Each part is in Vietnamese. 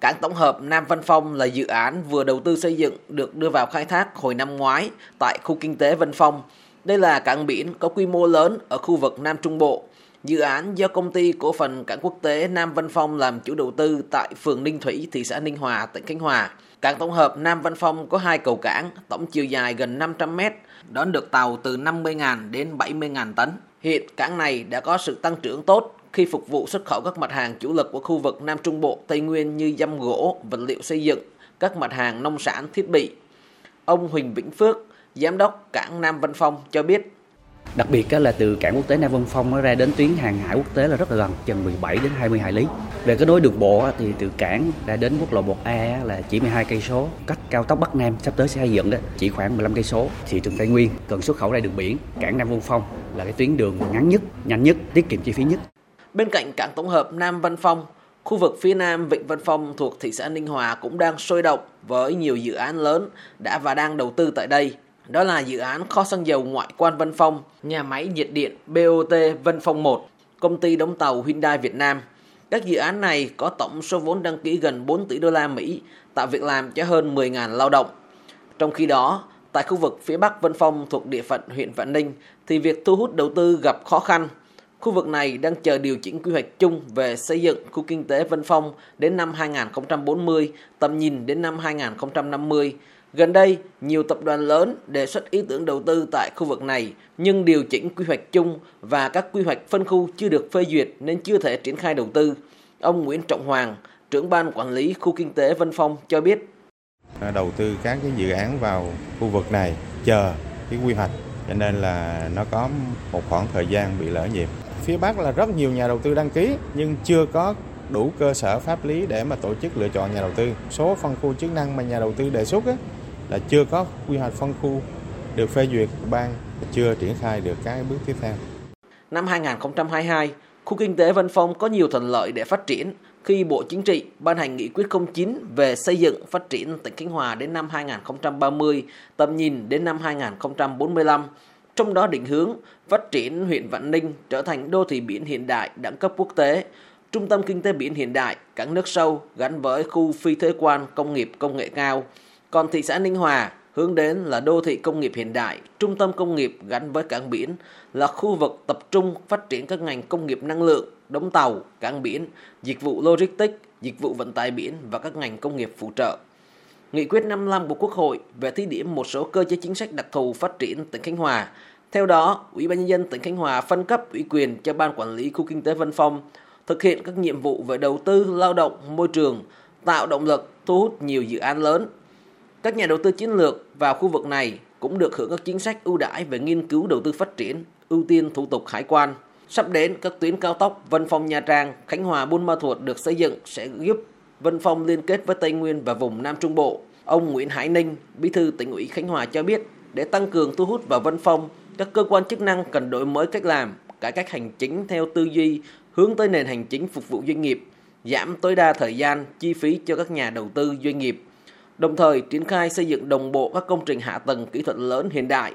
Cảng tổng hợp Nam Văn Phong là dự án vừa đầu tư xây dựng được đưa vào khai thác hồi năm ngoái tại khu kinh tế Vân Phong. Đây là cảng biển có quy mô lớn ở khu vực Nam Trung Bộ. Dự án do công ty cổ phần cảng quốc tế Nam Văn Phong làm chủ đầu tư tại phường Ninh Thủy, thị xã Ninh Hòa, tỉnh Khánh Hòa. Cảng tổng hợp Nam Văn Phong có hai cầu cảng, tổng chiều dài gần 500 mét, đón được tàu từ 50.000 đến 70.000 tấn. Hiện cảng này đã có sự tăng trưởng tốt khi phục vụ xuất khẩu các mặt hàng chủ lực của khu vực Nam Trung Bộ, Tây Nguyên như dăm gỗ, vật liệu xây dựng, các mặt hàng nông sản, thiết bị. Ông Huỳnh Vĩnh Phước, Giám đốc cảng Nam Văn Phong cho biết Đặc biệt là từ cảng quốc tế Nam Vân Phong nó ra đến tuyến hàng hải quốc tế là rất là gần, chừng 17 đến 20 hải lý. Về cái nối đường bộ thì từ cảng ra đến quốc lộ 1A là chỉ 12 cây số, cách cao tốc Bắc Nam sắp tới sẽ xây dựng đó chỉ khoảng 15 cây số. Thị trường Tây Nguyên cần xuất khẩu ra đường biển, cảng Nam Vân Phong là cái tuyến đường ngắn nhất, nhanh nhất, tiết kiệm chi phí nhất. Bên cạnh cảng tổng hợp Nam Văn Phong, khu vực phía nam Vịnh Văn Phong thuộc thị xã Ninh Hòa cũng đang sôi động với nhiều dự án lớn đã và đang đầu tư tại đây. Đó là dự án kho xăng dầu ngoại quan Vân Phong, nhà máy nhiệt điện BOT Vân Phong 1, công ty đóng tàu Hyundai Việt Nam. Các dự án này có tổng số vốn đăng ký gần 4 tỷ đô la Mỹ, tạo việc làm cho hơn 10.000 lao động. Trong khi đó, tại khu vực phía Bắc Vân Phong thuộc địa phận huyện Vạn Ninh thì việc thu hút đầu tư gặp khó khăn. Khu vực này đang chờ điều chỉnh quy hoạch chung về xây dựng khu kinh tế Vân Phong đến năm 2040, tầm nhìn đến năm 2050 Gần đây, nhiều tập đoàn lớn đề xuất ý tưởng đầu tư tại khu vực này, nhưng điều chỉnh quy hoạch chung và các quy hoạch phân khu chưa được phê duyệt nên chưa thể triển khai đầu tư. Ông Nguyễn Trọng Hoàng, trưởng ban quản lý khu kinh tế Vân Phong cho biết. Đầu tư các cái dự án vào khu vực này chờ cái quy hoạch cho nên là nó có một khoảng thời gian bị lỡ nhịp. Phía Bắc là rất nhiều nhà đầu tư đăng ký nhưng chưa có đủ cơ sở pháp lý để mà tổ chức lựa chọn nhà đầu tư. Số phân khu chức năng mà nhà đầu tư đề xuất á, là chưa có quy hoạch phân khu được phê duyệt ban chưa triển khai được các bước tiếp theo. Năm 2022, khu kinh tế Vân Phong có nhiều thuận lợi để phát triển khi Bộ Chính trị ban hành nghị quyết 09 về xây dựng phát triển tỉnh Khánh Hòa đến năm 2030, tầm nhìn đến năm 2045. Trong đó định hướng phát triển huyện Vạn Ninh trở thành đô thị biển hiện đại đẳng cấp quốc tế, trung tâm kinh tế biển hiện đại, cảng nước sâu gắn với khu phi thuế quan công nghiệp công nghệ cao, còn thị xã Ninh Hòa hướng đến là đô thị công nghiệp hiện đại, trung tâm công nghiệp gắn với cảng biển, là khu vực tập trung phát triển các ngành công nghiệp năng lượng, đóng tàu, cảng biển, dịch vụ logistics, dịch vụ vận tải biển và các ngành công nghiệp phụ trợ. Nghị quyết 55 của Quốc hội về thí điểm một số cơ chế chính sách đặc thù phát triển tỉnh Khánh Hòa. Theo đó, Ủy ban nhân dân tỉnh Khánh Hòa phân cấp ủy quyền cho ban quản lý khu kinh tế Vân Phong thực hiện các nhiệm vụ về đầu tư, lao động, môi trường, tạo động lực thu hút nhiều dự án lớn các nhà đầu tư chiến lược vào khu vực này cũng được hưởng các chính sách ưu đãi về nghiên cứu đầu tư phát triển, ưu tiên thủ tục hải quan. Sắp đến, các tuyến cao tốc Vân Phong Nha Trang, Khánh Hòa Buôn Ma Thuột được xây dựng sẽ giúp Vân Phong liên kết với Tây Nguyên và vùng Nam Trung Bộ. Ông Nguyễn Hải Ninh, Bí thư tỉnh ủy Khánh Hòa cho biết, để tăng cường thu hút vào Vân Phong, các cơ quan chức năng cần đổi mới cách làm, cải cách hành chính theo tư duy hướng tới nền hành chính phục vụ doanh nghiệp, giảm tối đa thời gian, chi phí cho các nhà đầu tư doanh nghiệp đồng thời triển khai xây dựng đồng bộ các công trình hạ tầng kỹ thuật lớn hiện đại,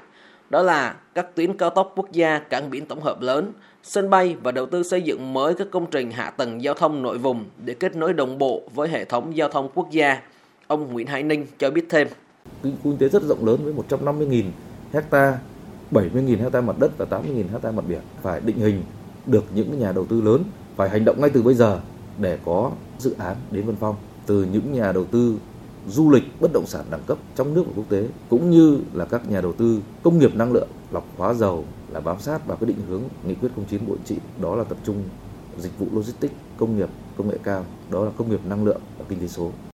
đó là các tuyến cao tốc quốc gia, cảng biển tổng hợp lớn, sân bay và đầu tư xây dựng mới các công trình hạ tầng giao thông nội vùng để kết nối đồng bộ với hệ thống giao thông quốc gia. Ông Nguyễn Hải Ninh cho biết thêm. Kinh tế rất rộng lớn với 150.000 hecta, 70.000 hecta mặt đất và 80.000 hecta mặt biển. Phải định hình được những nhà đầu tư lớn, phải hành động ngay từ bây giờ để có dự án đến Vân Phong. Từ những nhà đầu tư du lịch, bất động sản đẳng cấp trong nước và quốc tế, cũng như là các nhà đầu tư công nghiệp năng lượng lọc hóa dầu là bám sát vào cái định hướng nghị quyết 09 Bộ trị, đó là tập trung dịch vụ logistics, công nghiệp, công nghệ cao, đó là công nghiệp năng lượng và kinh tế số.